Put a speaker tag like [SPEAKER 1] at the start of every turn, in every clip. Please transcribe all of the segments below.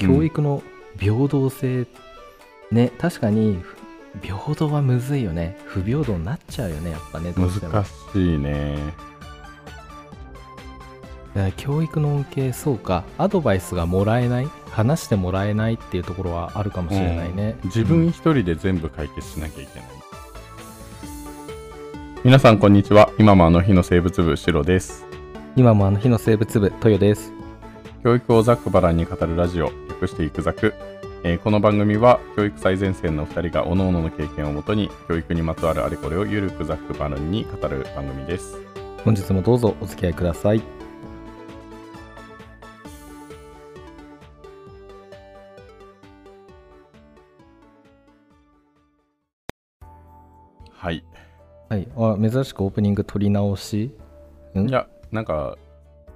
[SPEAKER 1] 教育の平等性、ね確かに平等はむずいよね。不平等になっちゃうよねやっぱねどうしても。
[SPEAKER 2] 難しいね。
[SPEAKER 1] 教育の恩恵そうか。アドバイスがもらえない話してもらえないっていうところはあるかもしれないね、
[SPEAKER 2] うん。自分一人で全部解決しなきゃいけない、皆さんこんにちは。今もあの日の生物部シロです。
[SPEAKER 1] 今もあの日の生物部豊です。
[SPEAKER 2] 教育をざっくばらんに語るラジオ略していくざく、えーこの番組は教育最前線の2人が各々の経験をもとに教育にまつわるあれこれをゆるくざっくばらんに語る番組です。
[SPEAKER 1] 本日もどうぞお付き合いください。
[SPEAKER 2] はい。
[SPEAKER 1] はい。あ珍しくオープニング撮り直し？ん？
[SPEAKER 2] いやなんか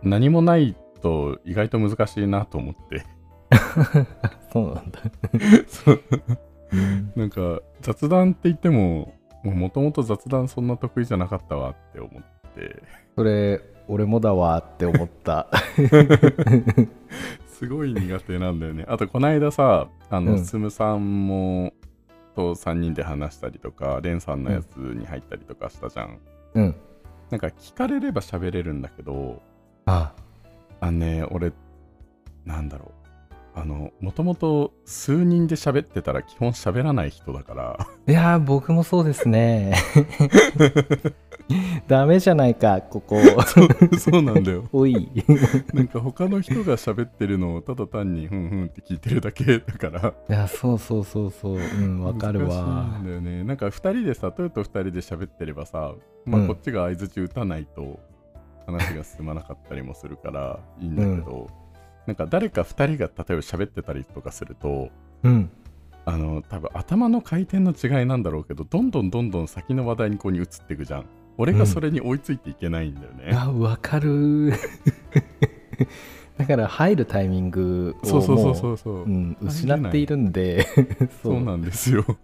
[SPEAKER 2] 何もないと意外と難しいなと思って
[SPEAKER 1] そうなんだ。
[SPEAKER 2] そう。
[SPEAKER 1] うん
[SPEAKER 2] なんか雑談って言ってももともと雑談そんな得意じゃなかったわって思って。
[SPEAKER 1] それ俺もだわって思った。
[SPEAKER 2] すごい苦手なんだよね。あとこの間さあの、
[SPEAKER 1] うん。
[SPEAKER 2] すむさんもと3人で話したりとかレンさんのやつに入ったりとかしたじゃん、
[SPEAKER 1] うん。
[SPEAKER 2] なんか聞かれれば喋れるんだけど
[SPEAKER 1] あ。
[SPEAKER 2] あのね俺なんだろうあのもともと数人で喋ってたら基本喋らない人だから。
[SPEAKER 1] いやー僕もそうですね。ダメじゃないかここ。
[SPEAKER 2] そうなんだよ。
[SPEAKER 1] おい。
[SPEAKER 2] なんか他の人が喋ってるのをただ単にふんふんって聞いてるだけだから。
[SPEAKER 1] いやそうそうそうそう。うんわかるわ。
[SPEAKER 2] 難しいんだよね。なんか2人でさトヨと2人で喋ってればさ、まあ、
[SPEAKER 1] うん。
[SPEAKER 2] こっちが相づち打たないと話が進まなかったりもするからいいんだけど、なんか誰か2人が例えば喋ってたりとかすると
[SPEAKER 1] うん。
[SPEAKER 2] あの多分頭の回転の違いなんだろうけどどんどんどんどん先の話題にこうに移っていくじゃん。俺がそれに追いついていけないんだよね、
[SPEAKER 1] あわかる。だから入るタイミングを
[SPEAKER 2] そうそうそう
[SPEAKER 1] も
[SPEAKER 2] そうそう、
[SPEAKER 1] う、うん、失っているんで
[SPEAKER 2] そう。なんですよ。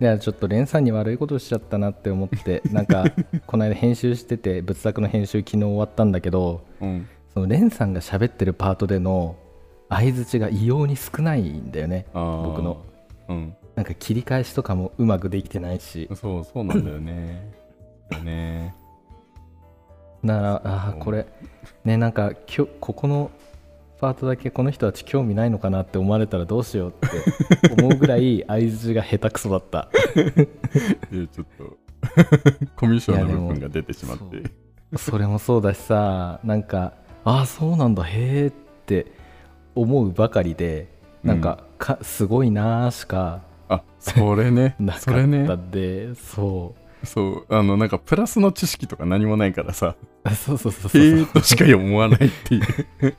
[SPEAKER 1] いやちょっとレンさんに悪いことしちゃったなって思ってなんかこの間編集してて仏作の編集昨日終わったんだけど
[SPEAKER 2] うん
[SPEAKER 1] そのレンさんが喋ってるパートでの相づちが異様に少ないんだよね僕の。
[SPEAKER 2] うん。
[SPEAKER 1] なんか切り返しとかもうまくできてないし。
[SPEAKER 2] そうそうなんだよね。ね。
[SPEAKER 1] だからあーこれ。ねなんかきょここのパートだけこの人たち興味ないのかなって思われたらどうしようって思うぐらい相づちが下手くそだった。
[SPEAKER 2] いやちょっと。コミュ障の部分が出てしまって。
[SPEAKER 1] それもそうだしさなんかああそうなんだ。へえって思うばかりでなんか,、かすごいなーしか
[SPEAKER 2] あそれね。
[SPEAKER 1] なか
[SPEAKER 2] それね
[SPEAKER 1] ったんで、そう。
[SPEAKER 2] そう。あのなんかプラスの知識とか何もないからさ。
[SPEAKER 1] あそうそうそうそう。
[SPEAKER 2] へえとしか思わないっていう。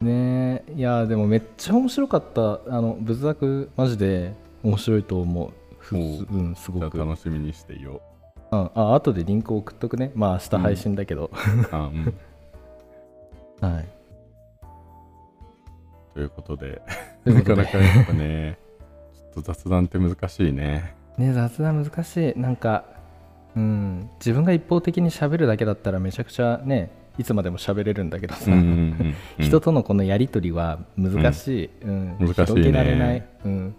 [SPEAKER 1] ねえいやでもめっちゃ面白かった。あの仏作マジで面白いと思う。ふ
[SPEAKER 2] おう。
[SPEAKER 1] うんすごく、うん、
[SPEAKER 2] 楽しみにしていよ
[SPEAKER 1] あ後でリンク送っとくね。まあ明日配信だけど、
[SPEAKER 2] うあうん
[SPEAKER 1] はい。
[SPEAKER 2] ということで。
[SPEAKER 1] という
[SPEAKER 2] な
[SPEAKER 1] ことで。
[SPEAKER 2] かなかやっぱねちょっと雑談って難しいね。
[SPEAKER 1] ね雑談難しい。なんかうん。自分が一方的に喋るだけだったらめちゃくちゃねいつまでも喋れるんだけどさ、
[SPEAKER 2] うんうんうんうん。
[SPEAKER 1] 人とのこのやり取りは難しい、うん。
[SPEAKER 2] 難しいね。
[SPEAKER 1] 広げられない、うん、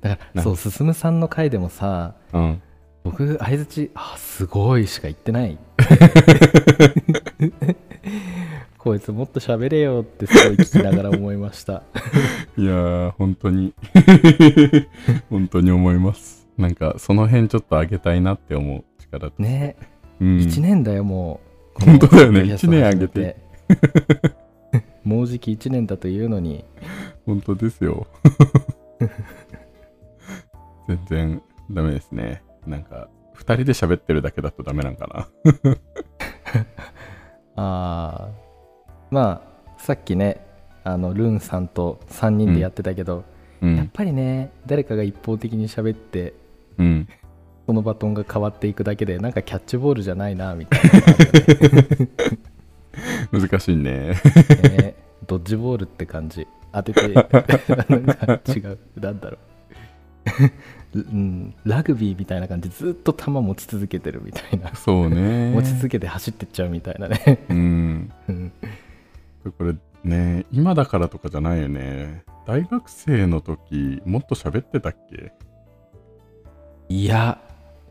[SPEAKER 1] だからそう進さんの回でもさ
[SPEAKER 2] うん。
[SPEAKER 1] 僕相づちあすごいしか言ってない こいつもっと喋れよってすごい聞きながら思いました。
[SPEAKER 2] いやー本当に。本当に思います。なんかその辺ちょっと上げたいなって思う力って
[SPEAKER 1] ね、
[SPEAKER 2] うん。
[SPEAKER 1] 1年だよもう。
[SPEAKER 2] 本当だよね。
[SPEAKER 1] この
[SPEAKER 2] 一年あげて。
[SPEAKER 1] もうじき1年だというのに。
[SPEAKER 2] 本当ですよ。全然ダメですね。なんか2人で喋ってるだけだとダメなんかな。
[SPEAKER 1] あーまあさっきねあのルンさんと3人でやってたけど、
[SPEAKER 2] うん。
[SPEAKER 1] やっぱりね誰かが一方的に喋って
[SPEAKER 2] うん。
[SPEAKER 1] そのバトンが変わっていくだけでなんかキャッチボールじゃないなみたいな。
[SPEAKER 2] 難しいね
[SPEAKER 1] ね。ねドッジボールって感じ。当ててなんか違う。なんだろう、うん、ラグビーみたいな感じ。ずっと球持ち続けてるみたいな。
[SPEAKER 2] そうね。
[SPEAKER 1] 持ち続けて走ってっちゃうみたいなね。
[SPEAKER 2] うん。
[SPEAKER 1] うん
[SPEAKER 2] これねえ今だからとかじゃないよね。大学生の時、もっと喋ってたっけ？
[SPEAKER 1] いや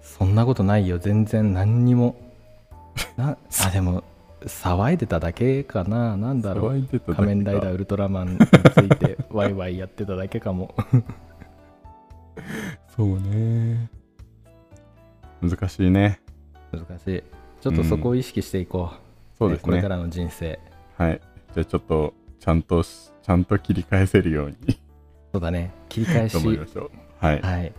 [SPEAKER 1] そんなことないよ。全然何にも。なあでも騒いでただけかな。なんだろう。仮面ライダーウルトラマンについてワイワイやってただけかも。
[SPEAKER 2] そうね。難しいね。
[SPEAKER 1] 難しい。ちょっとそこを意識していこう、
[SPEAKER 2] そうですね。
[SPEAKER 1] これからの人生。
[SPEAKER 2] はい。じゃあちょっと、ちゃんとし、ちゃんと切り返せるように
[SPEAKER 1] そうだね切り返し
[SPEAKER 2] 頑張りましょう。はい。
[SPEAKER 1] はい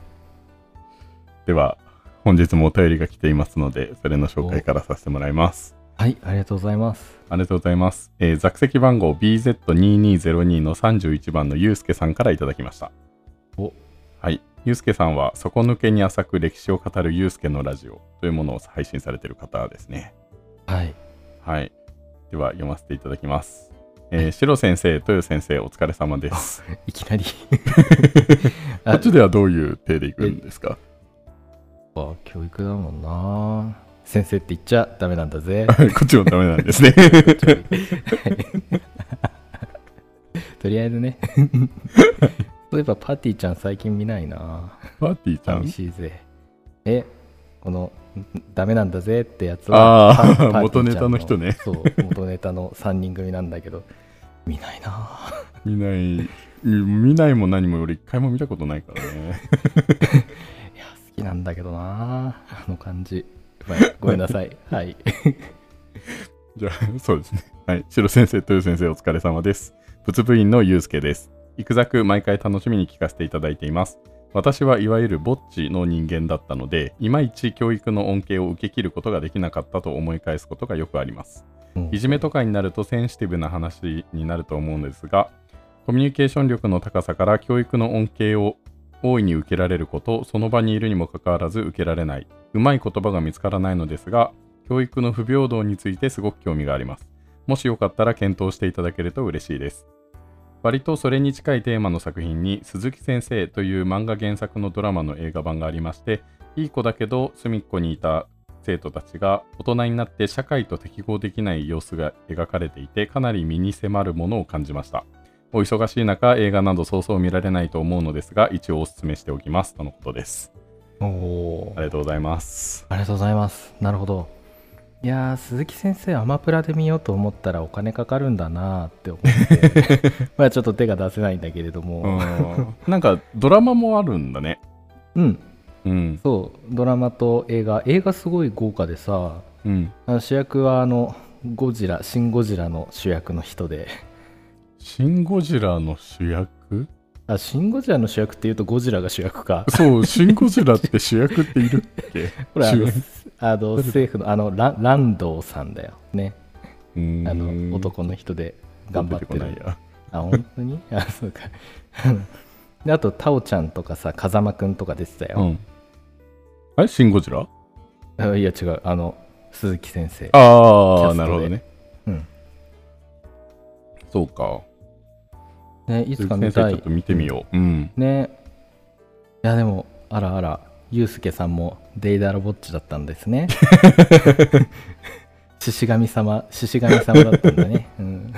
[SPEAKER 2] では、本日もお便りが来ていますので、それの紹介からさせてもらいます。
[SPEAKER 1] はいありがとうございます
[SPEAKER 2] ありがとうございます。えー、座席番号 BZ2202 の31番のゆうすけさんからいただきました。
[SPEAKER 1] お
[SPEAKER 2] はい。ゆうすけさんは、底抜けに浅く歴史を語るゆうすけのラジオというものを配信されている方ですね。
[SPEAKER 1] はい
[SPEAKER 2] はい。では、読ませていただきます。えー、シロ先生、豊先生、お疲れ様です。
[SPEAKER 1] いきなり。
[SPEAKER 2] こ
[SPEAKER 1] あ
[SPEAKER 2] っちではどういう手でいくんですか？
[SPEAKER 1] あ教育だもんな。先生って言っちゃダメなんだぜ。
[SPEAKER 2] こっちもダメなんですね。
[SPEAKER 1] とりあえずね。そういえばパーティーちゃん最近見ないな。
[SPEAKER 2] パーティーちゃん？
[SPEAKER 1] 寂しいぜ。えこのんダメなんだぜってやつは
[SPEAKER 2] 元ネタの人ね
[SPEAKER 1] そう元ネタの3人組なんだけど見ないな
[SPEAKER 2] 見ない、見ないも何も俺一回も見たことないからね。
[SPEAKER 1] いや好きなんだけどなあの感じごめんごめんなさい はい
[SPEAKER 2] じゃあ、そうですね。はい。白先生、豊先生、お疲れ様です。仏部員のゆうすけです。いくざく毎回楽しみに聞かせていただいています。私はいわゆるぼっちの人間だったので、いまいち教育の恩恵を受け切ることができなかったと思い返すことがよくあります。
[SPEAKER 1] うん
[SPEAKER 2] いじめとかになるとセンシティブな話になると思うんですが、コミュニケーション力の高さから教育の恩恵を大いに受けられること、その場にいるにもかかわらず受けられない、うまい言葉が見つからないのですが、教育の不平等についてすごく興味があります。もしよかったら検討していただけると嬉しいです。割とそれに近いテーマの作品に鈴木先生という漫画原作のドラマの映画版がありまして、いい子だけど隅っこにいた生徒たちが大人になって社会と適合できない様子が描かれていてかなり身に迫るものを感じました。お忙しい中映画などそうそう見られないと思うのですが一応お勧めしておきます。とのことです。
[SPEAKER 1] おお
[SPEAKER 2] ありがとうございます。
[SPEAKER 1] ありがとうございます。なるほどいやー鈴木先生アマプラで見ようと思ったらお金かかるんだなーって思って。まあちょっと手が出せないんだけれど
[SPEAKER 2] う
[SPEAKER 1] も
[SPEAKER 2] ん。なんかドラマもあるんだね。
[SPEAKER 1] うん。
[SPEAKER 2] うん。
[SPEAKER 1] そう。ドラマと映画。映画すごい豪華でさ。
[SPEAKER 2] うん。
[SPEAKER 1] あの主役はあのゴジラシン・ゴジラの主役の人で。
[SPEAKER 2] シン・ゴジラの主役？
[SPEAKER 1] あシン・ゴジラの主役っていうとゴジラが主役か。
[SPEAKER 2] そうシン・ゴジラって主役っているっけ？
[SPEAKER 1] これあのあの政府のあのラランドーさんだよ。ね。あの男の人で頑張ってる。
[SPEAKER 2] 出こないや。
[SPEAKER 1] あ本当に？あそうか。であとタオちゃんとかさ風間くんとか出てたよ、
[SPEAKER 2] うん。あれ？シン・ゴジラ？
[SPEAKER 1] あいや違う。あの鈴木先生。
[SPEAKER 2] ああなるほどね。
[SPEAKER 1] うん。
[SPEAKER 2] そうか
[SPEAKER 1] ねいつ
[SPEAKER 2] 鈴
[SPEAKER 1] か見たい。
[SPEAKER 2] ちょっと見てみよう。うん。
[SPEAKER 1] ね。いやでもあらあらユうスケさんもデイダラボッチだったんですね。獅子神様獅子神様だったんだね、うん、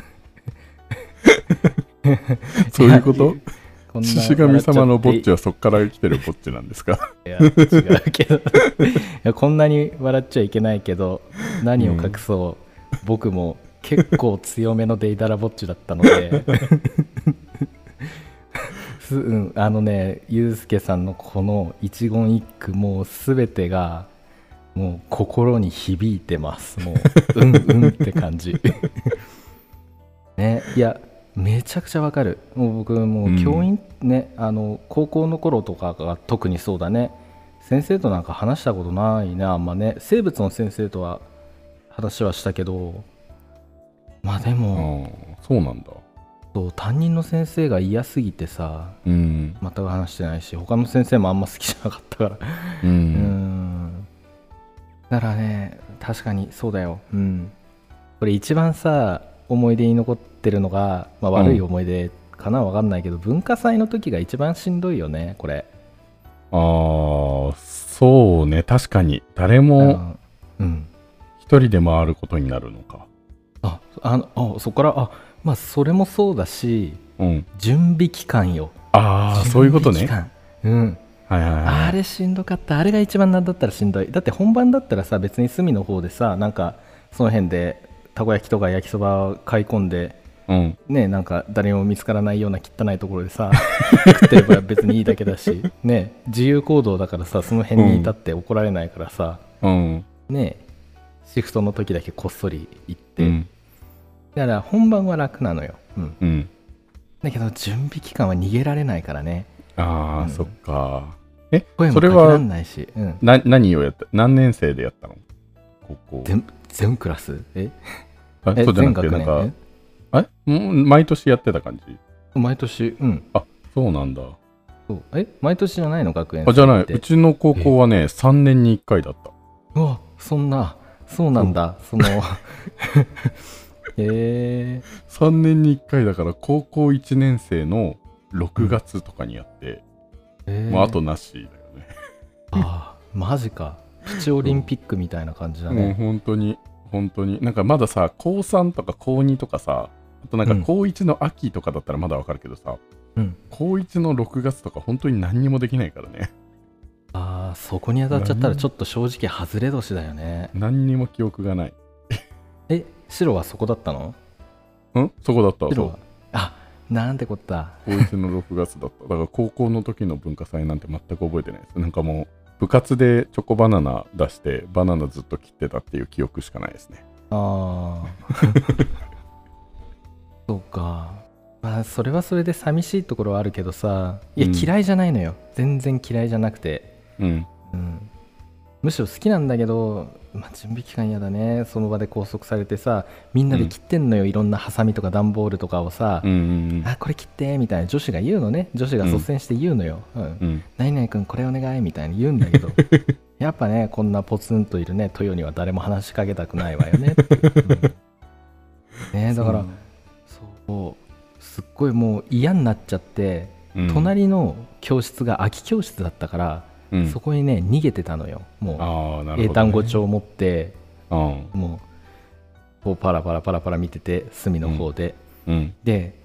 [SPEAKER 2] そういうこと？獅子神様のぼっち
[SPEAKER 1] 笑
[SPEAKER 2] はそっから来てるぼっちなんですか？
[SPEAKER 1] いや違うけど。いやこんなに笑っちゃいけないけど何を隠そう、僕も結構強めのデイダラぼっちだったのです、うん、あのねユうスケさんのこの一言一句もう全てがもう心に響いてます。もううんうんって感じ。ねいやめちゃくちゃわかる。もう僕もう教員ね、あの高校の頃とかが特にそうだね。先生となんか話したことないねあんまね。生物の先生とは話はしたけどまあで
[SPEAKER 2] あ
[SPEAKER 1] も、
[SPEAKER 2] あそうなんだ
[SPEAKER 1] そう担任の先生が嫌すぎてさ
[SPEAKER 2] うん。
[SPEAKER 1] 全く話してないし他の先生もあんま好きじゃなかったから。
[SPEAKER 2] う
[SPEAKER 1] うん。んだからね確かにそうだよ。うん。これ一番さ思い出に残ってるのが、まあ、悪い思い出かなわかんないけど、文化祭の時が一番しんどいよねこれ。
[SPEAKER 2] ああそうね。確かに。誰
[SPEAKER 1] あ
[SPEAKER 2] も一人で回ることになるのか
[SPEAKER 1] ああのあそこからあまあそれもそうだし
[SPEAKER 2] うん。
[SPEAKER 1] 準備期間よ
[SPEAKER 2] ああ、そういうことね。
[SPEAKER 1] うん
[SPEAKER 2] はいはいはい。
[SPEAKER 1] あれしんどかったあれが一番なんだったらしんどいだって本番だったらさ別に隅の方でさなんかその辺でたこ焼きとか焼きそば買い込んで
[SPEAKER 2] うん。
[SPEAKER 1] ねなんか誰にも見つからないような汚いところでさ 食ってれば別にいいだけだしね自由行動だからさその辺に至って怒られないからさ、
[SPEAKER 2] うん。
[SPEAKER 1] ねシフトの時だけこっそり行って、
[SPEAKER 2] うん。
[SPEAKER 1] だから本番は楽なのよ、うん、
[SPEAKER 2] うん。
[SPEAKER 1] だけど準備期間は逃げられないからね。
[SPEAKER 2] ああ、
[SPEAKER 1] うん。
[SPEAKER 2] そっか。え、
[SPEAKER 1] 声も
[SPEAKER 2] それ
[SPEAKER 1] かけら
[SPEAKER 2] は
[SPEAKER 1] んないし、うん、
[SPEAKER 2] な何をやった？何年生でやったの？高校。
[SPEAKER 1] 全全クラス？え？
[SPEAKER 2] あ
[SPEAKER 1] え
[SPEAKER 2] そうじゃなくて、なか
[SPEAKER 1] 年、
[SPEAKER 2] あうん毎年やってた感じ？
[SPEAKER 1] え毎年。うん。
[SPEAKER 2] あ、そうなんだ。
[SPEAKER 1] そう。え？毎年じゃないの？学園
[SPEAKER 2] あ、じゃない。うちの高校はね、3年に1回だった。
[SPEAKER 1] うわそんなそうなんだ。そのえ。
[SPEAKER 2] 3年に1回だから、高校1年生の6月とかにやって、
[SPEAKER 1] ー、え。ー
[SPEAKER 2] まあ、あとなしだよね。
[SPEAKER 1] あーマジか。プチオリンピックみたいな感じだ
[SPEAKER 2] もう
[SPEAKER 1] ね、
[SPEAKER 2] 本当に、本当に。なんかまださ、高3とか高2とかさ、あとなんか
[SPEAKER 1] うん。
[SPEAKER 2] 高1の秋とかだったらまだわかるけどさ、
[SPEAKER 1] うん。
[SPEAKER 2] 高1の6月とか本当に何にもできないからね。
[SPEAKER 1] ああそこに当たっちゃったらちょっと正直外れ年だよね。
[SPEAKER 2] 何にも記憶がない。
[SPEAKER 1] え白はそこだったの？
[SPEAKER 2] ん？そこだった。
[SPEAKER 1] 白は？あなんてこった。
[SPEAKER 2] 高1の6月だった。だから高校の時の文化祭なんて全く覚えてないです。なんかもう、部活でチョコバナナ出して、バナナずっと切ってたっていう記憶しかないですね。
[SPEAKER 1] ああ そうか。まあそれはそれで寂しいところはあるけどさ。いや
[SPEAKER 2] うん。
[SPEAKER 1] 嫌いじゃないのよ、全然嫌いじゃなくて、
[SPEAKER 2] うん。
[SPEAKER 1] うん、むしろ好きなんだけど、まあ、準備期間嫌だね。その場で拘束されてさみんなで切ってんのよ、いろんなハサミとか段ボールとかをさ、
[SPEAKER 2] うんうん
[SPEAKER 1] あこれ切ってみたいな。女子が言うのね。女子が率先して言うのよ、うん。
[SPEAKER 2] うん。うん。
[SPEAKER 1] 何々君これお願いみたいに言うんだけど やっぱねこんなポツンといるね豊には誰も話しかけたくないわよね うん。ねだからそう。すっごいもう嫌になっちゃって、
[SPEAKER 2] うん、
[SPEAKER 1] 隣の教室が空き教室だったから、
[SPEAKER 2] うん、
[SPEAKER 1] そこにね逃げてたのよ。もう
[SPEAKER 2] ね。
[SPEAKER 1] 英単語帳を持って
[SPEAKER 2] うん。
[SPEAKER 1] もうこうパラパラパラパラ見てて隅の方で、
[SPEAKER 2] うん。
[SPEAKER 1] で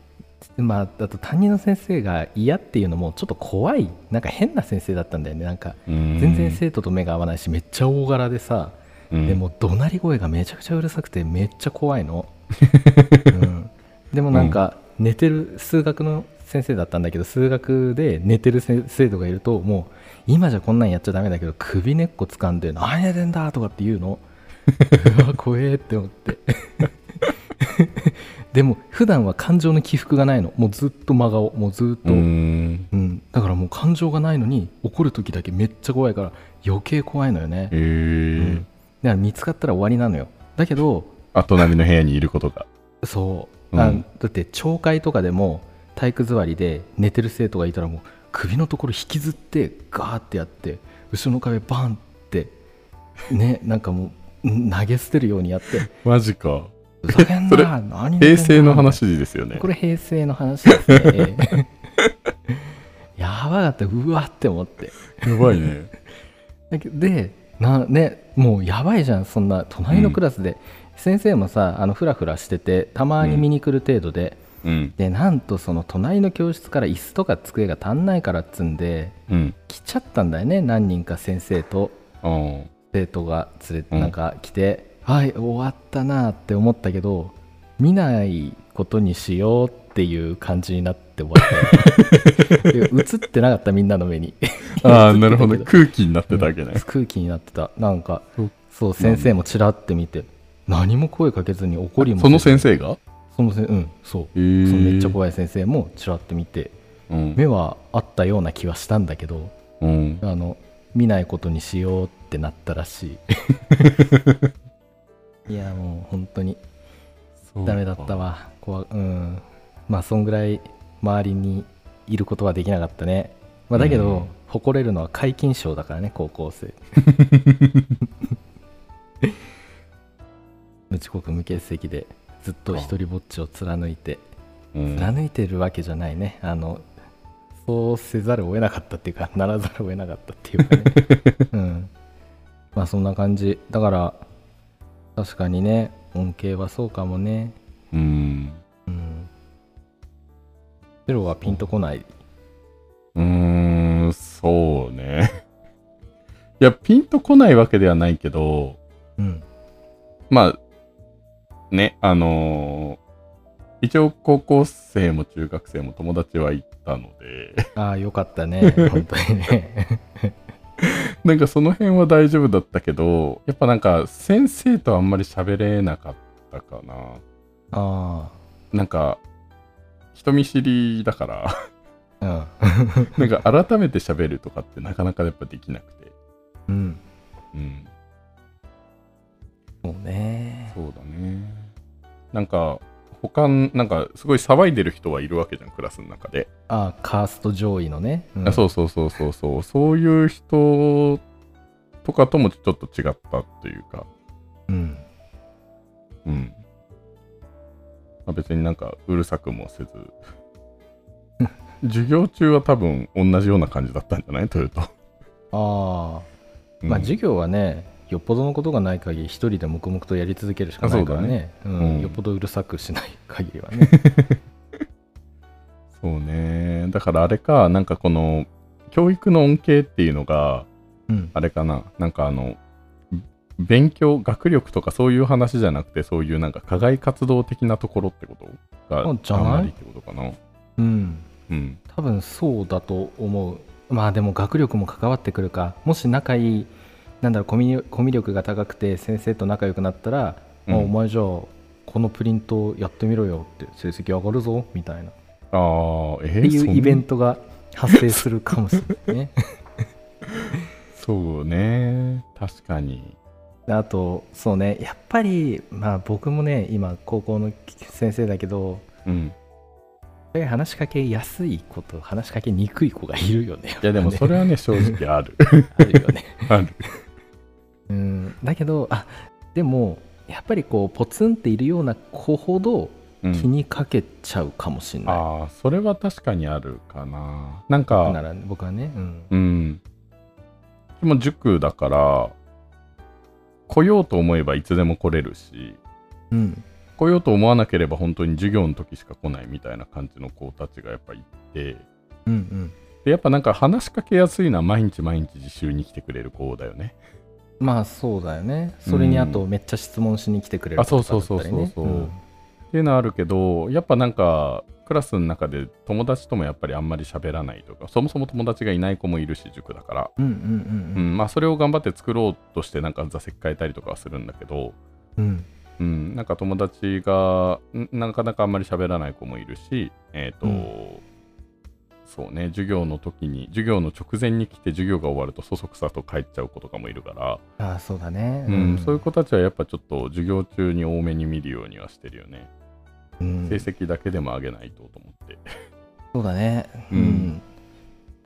[SPEAKER 1] まああと担任の先生が嫌っていうのもちょっと怖い。なんか変な先生だったんだよね。なんか
[SPEAKER 2] うん。
[SPEAKER 1] 全然生徒と目が合わないしめっちゃ大柄でさ、
[SPEAKER 2] うん、
[SPEAKER 1] でも怒鳴り声がめちゃくちゃうるさくてめっちゃ怖いの、うん、でもなんか寝てる数学の先生だったんだけど数学で寝てるせ生徒がいるともう今じゃこんなんやっちゃダメだけど首根っこ掴んで「何やってんだ!」とかって言うの？うわ怖えって思って。でも普段は感情の起伏がないの。もうずっと真顔。もうずっと、
[SPEAKER 2] うーん。
[SPEAKER 1] うん、だからもう感情がないのに怒る時だけめっちゃ怖いから余計怖いのよね、
[SPEAKER 2] えー。
[SPEAKER 1] うん、だから見つかったら終わりなのよ。だけど
[SPEAKER 2] あ、隣の部屋にいることが。
[SPEAKER 1] そう、
[SPEAKER 2] うん。
[SPEAKER 1] あだって懲戒とかでも体育座りで寝てる生徒がいたらもう首のところ引きずってガーってやって後ろの壁バンってねなんかもうん投げ捨てるようにやって。
[SPEAKER 2] マジか。
[SPEAKER 1] ふざ
[SPEAKER 2] それ平成の話ですよね。
[SPEAKER 1] これ平成の話ですね。やばかった。うわって思って。
[SPEAKER 2] やばいね。
[SPEAKER 1] でな、ね、もうやばいじゃん。そんな隣のクラスで、先生もさあのフラフラしててたまに見に来る程度で、
[SPEAKER 2] うん。
[SPEAKER 1] でなんとその隣の教室から椅子とか机が足んないからっつんで
[SPEAKER 2] うん。
[SPEAKER 1] 来ちゃったんだよね何人か先生と
[SPEAKER 2] うん。
[SPEAKER 1] 生徒が連れ
[SPEAKER 2] うん
[SPEAKER 1] なんか来て、はい終わったなって思ったけど見ないことにしようっていう感じになって終わった 映ってなかったみんなの目に
[SPEAKER 2] ああ、なるほど。空気になってたわけね
[SPEAKER 1] うん。空気になってたなんか
[SPEAKER 2] そう
[SPEAKER 1] 先生もちらって見て何も声かけずに怒りも
[SPEAKER 2] その先生が？
[SPEAKER 1] そのせうんそう。
[SPEAKER 2] えー。
[SPEAKER 1] そのめっちゃ怖い先生もちらって見て
[SPEAKER 2] うん。
[SPEAKER 1] 目はあったような気はしたんだけど
[SPEAKER 2] うん。
[SPEAKER 1] あの見ないことにしようってなったらしい。いやもう本当にダメだったわ。怖うん。まあそんぐらい周りにいることはできなかったね、まあ、だけど、
[SPEAKER 2] うん。
[SPEAKER 1] 誇れるのは皆勤賞だからね高校生。無遅刻無欠席でずっと一人ぼっちを貫いて
[SPEAKER 2] うん。
[SPEAKER 1] 貫いてるわけじゃないね。あのそうせざるを得なかったっていうか ならざるを得なかったっていうかね。うん。まあそんな感じ。だから確かにね恩恵はそうかもね。
[SPEAKER 2] うん。
[SPEAKER 1] うん。ゼロはピンとこない。う
[SPEAKER 2] ーんそうね。いやピンとこないわけではないけど
[SPEAKER 1] うん。
[SPEAKER 2] まあねあのー一応高校生も中学生も友達はいたので。
[SPEAKER 1] ああよかったね 本当にね。
[SPEAKER 2] なんかその辺は大丈夫だったけどやっぱなんか先生とあんまり喋れなかったかな。
[SPEAKER 1] あ
[SPEAKER 2] なんか人見知りだから。
[SPEAKER 1] あうん。
[SPEAKER 2] なんか改めて喋るとかってなかなかやっぱできなくて。
[SPEAKER 1] うん。
[SPEAKER 2] うん
[SPEAKER 1] そうね。
[SPEAKER 2] そうだね。なんか他んなんかすごい騒いでる人はいるわけじゃんクラスの中で、
[SPEAKER 1] ああカースト上位のね、うん。
[SPEAKER 2] あそうそうそうそうそう。そういう人とかともちょっと違ったというか。
[SPEAKER 1] うん。
[SPEAKER 2] うん、まあ、別になんかうるさくもせず。授業中は多分同じような感じだったんじゃない？トヨト、
[SPEAKER 1] ああ
[SPEAKER 2] うん。
[SPEAKER 1] まあ授業はねよっぽどのことがない限り一人で黙々とやり続けるしかないからね。
[SPEAKER 2] ね。うん。
[SPEAKER 1] うん。よっぽどうるさくしない限りはね。
[SPEAKER 2] そうね。だからあれかなんかこの教育の恩恵っていうのが
[SPEAKER 1] うん。
[SPEAKER 2] あれかな。なんかあの勉強学力とかそういう話じゃなくてそういうなんか課外活動的なところってことが
[SPEAKER 1] あじゃない？
[SPEAKER 2] ってことかな。
[SPEAKER 1] うん。
[SPEAKER 2] うん。
[SPEAKER 1] 多分そうだと思う。まあでも学力も関わってくるか。もし仲いいなんだろうコミュコミュ力が高くて先生と仲良くなったら、
[SPEAKER 2] うん。
[SPEAKER 1] あお前じゃあこのプリントやってみろよって成績上がるぞみたいな。っ
[SPEAKER 2] ああえ
[SPEAKER 1] て
[SPEAKER 2] ー、そ
[SPEAKER 1] いうんイベントが発生するかもしれないね。
[SPEAKER 2] そうね。確かに。
[SPEAKER 1] であとそうね。やっぱりまあ僕もね今高校の先生だけど
[SPEAKER 2] うん。
[SPEAKER 1] 話しかけやすい子と話しかけにくい子がいるよね。
[SPEAKER 2] いやでもそれはね正直ある。
[SPEAKER 1] あるよね。
[SPEAKER 2] ある
[SPEAKER 1] うん。だけどあでもやっぱりこうポツンっているような子ほど
[SPEAKER 2] うん。
[SPEAKER 1] 気にかけちゃうかもしれない、
[SPEAKER 2] ああそれは確かにあるかな。なんか
[SPEAKER 1] なら僕はね、うん、
[SPEAKER 2] うん。でも塾だから来ようと思えばいつでも来れるし
[SPEAKER 1] うん、
[SPEAKER 2] 来ようと思わなければ本当に授業の時しか来ないみたいな感じの子たちがやっぱいて
[SPEAKER 1] うんうん。
[SPEAKER 2] でやっぱなんか話しかけやすいのは毎日毎日自習に来てくれる子だよね
[SPEAKER 1] まあそうだよね。それにあとめっちゃ質問しに来てくれるね。
[SPEAKER 2] そうそうそうそうっていうのはあるけどやっぱなんかクラスの中で友達ともやっぱりあんまり喋らないとかそもそも友達がいない子もいるし塾だから、まあそれを頑張って作ろうとしてなんか座席変えたりとかはするんだけど、
[SPEAKER 1] うん。うん。
[SPEAKER 2] うん、なんか友達がんなかなかあんまり喋らない子もいるしえっ、と、
[SPEAKER 1] うん
[SPEAKER 2] そうね授業の時に授業の直前に来て授業が終わるとそそくさと帰っちゃう子とかもいるから、
[SPEAKER 1] ああそうだね。
[SPEAKER 2] うんそういう子たちはやっぱちょっと授業中に多めに見るようにはしてるよね、
[SPEAKER 1] うん。
[SPEAKER 2] 成績だけでも上げないとと思って。
[SPEAKER 1] そうだね。
[SPEAKER 2] う
[SPEAKER 1] うん。ん、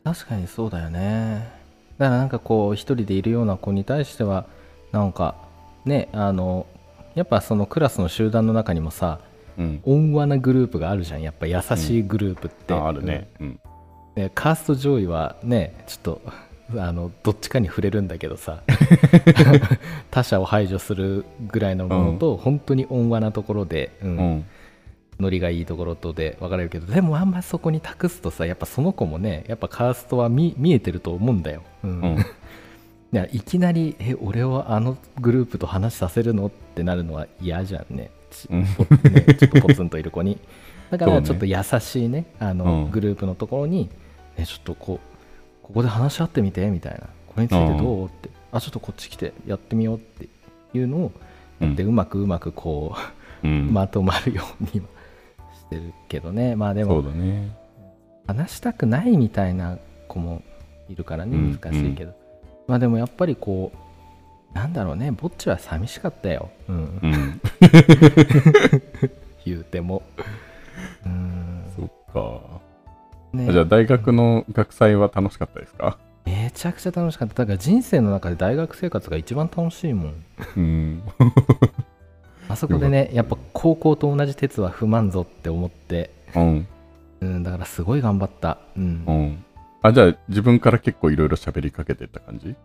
[SPEAKER 1] 確かにそうだよね。だからなんかこう一人でいるような子に対してはなんかねあのやっぱそのクラスの集団の中にもさ
[SPEAKER 2] うん。
[SPEAKER 1] 温和なグループがあるじゃん。やっぱ優しいグループって、
[SPEAKER 2] ああるね。うん
[SPEAKER 1] うんでカースト上位はねちょっとあのどっちかに触れるんだけどさ 他者を排除するぐらいのものと、本当に温和なところで、うん。
[SPEAKER 2] うん。
[SPEAKER 1] ノリがいいところとで分かれるけどでもあんまそこに託すとさやっぱその子もねやっぱカーストは見見えてると思うんだよ、うん。
[SPEAKER 2] うん。
[SPEAKER 1] いやいきなり「え俺をあのグループと話させるの?」ってなるのは嫌じゃんね。ち
[SPEAKER 2] うん。
[SPEAKER 1] ぽねちょっとポツンといる子に。だからちょっと優しいねあの、
[SPEAKER 2] うん。
[SPEAKER 1] グループのところに、ね、ちょっとこうここで話し合ってみてみたいなこれについてどう？って。あちょっとこっち来てやってみようっていうのをやってうまくうまくこう
[SPEAKER 2] うん。
[SPEAKER 1] まとまるようにはしてるけどね。まあでも
[SPEAKER 2] だね。
[SPEAKER 1] 話したくないみたいな子もいるからね
[SPEAKER 2] うん
[SPEAKER 1] 難しいけど、まあでもやっぱりこうなんだろうね。ぼっちは寂しかったよ、うん。
[SPEAKER 2] うん。
[SPEAKER 1] 言うてもね。
[SPEAKER 2] じゃあ大学の学祭は楽しかったですか？
[SPEAKER 1] めちゃくちゃ楽しかった。だから人生の中で大学生活が一番楽しいもん。
[SPEAKER 2] うん。
[SPEAKER 1] あそこでねやっぱ高校と同じ鉄は不満ぞって思って、
[SPEAKER 2] うん。
[SPEAKER 1] うん、だからすごい頑張った。うん。
[SPEAKER 2] うん。あじゃあ自分から結構いろいろ喋りかけてった感じ？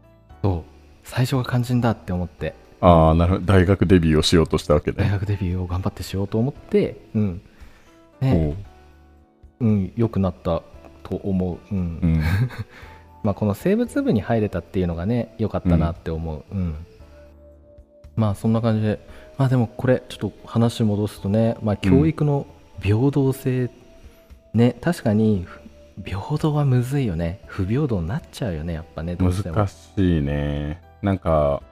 [SPEAKER 1] そう。最初が肝心だって思って。
[SPEAKER 2] ああなるほど。大学デビューをしようとしたわけで
[SPEAKER 1] 大学デビューを頑張ってしようと思って。うん。ね。
[SPEAKER 2] おう
[SPEAKER 1] うん良くなったと思う。うん、
[SPEAKER 2] うん。
[SPEAKER 1] まあこの生物部に入れたっていうのがね良かったなって思う。うん、まあそんな感じで。まあでもこれちょっと話戻すとねまあ教育の平等性、ね確かに平等はむずいよね。不平等になっちゃうよねやっぱねどうしても。
[SPEAKER 2] 難しいね。なんか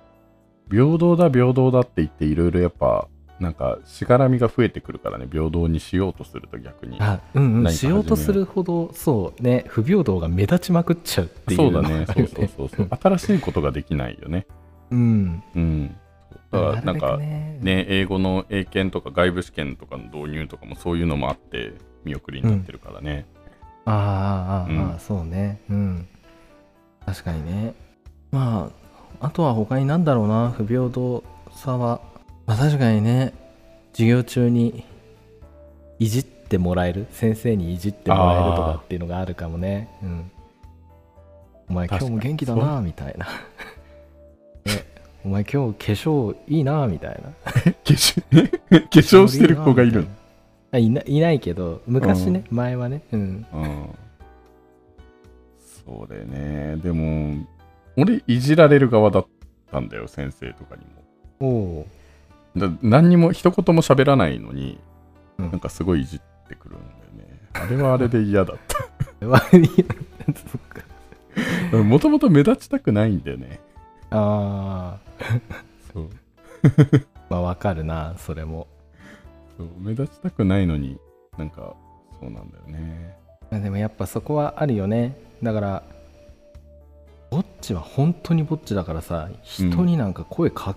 [SPEAKER 2] 平等だ平等だって言っていろいろやっぱなんかしがらみが増えてくるからね平等にしようとすると逆に。
[SPEAKER 1] あうんうんしようとするほどそうね不平等が目立ちまくっちゃうっていう
[SPEAKER 2] そうだね。そうそうそうそう。新しいことができないよね。
[SPEAKER 1] うん。
[SPEAKER 2] うん。だからなんか
[SPEAKER 1] くね。
[SPEAKER 2] ね英語の英検とか外部試験とかの導入とかもそういうのもあって見送りになってるからね、
[SPEAKER 1] ああああああ、
[SPEAKER 2] うん。
[SPEAKER 1] そうね。うん。確かにね。まああとは他になんだろうな不平等さは、まあ、確かにね授業中にいじってもらえる先生にいじってもらえるとかっていうのがあるかもね。うん。お前今日も元気だなみたいな。え お前今日化粧いいなみたいな。
[SPEAKER 2] 化粧 化粧してる子がいるの？
[SPEAKER 1] あいないないけど昔ね、前はね。うん。
[SPEAKER 2] うん。そうだよね。でも俺いじられる側だったんだよ先生とかにも。
[SPEAKER 1] おお
[SPEAKER 2] だ何にも一言も喋らないのに、
[SPEAKER 1] うん。
[SPEAKER 2] なんかすごいいじってくるんだよね。あれはあれで嫌だった。
[SPEAKER 1] そっか。
[SPEAKER 2] もともと目立ちたくないんだよね。
[SPEAKER 1] ああ
[SPEAKER 2] そう。
[SPEAKER 1] まあわかるなそれも。
[SPEAKER 2] そう目立ちたくないのになんかそうなんだよね。
[SPEAKER 1] まあでもやっぱそこはあるよね。だからぼっちは本当にぼっちだからさ人になんか声か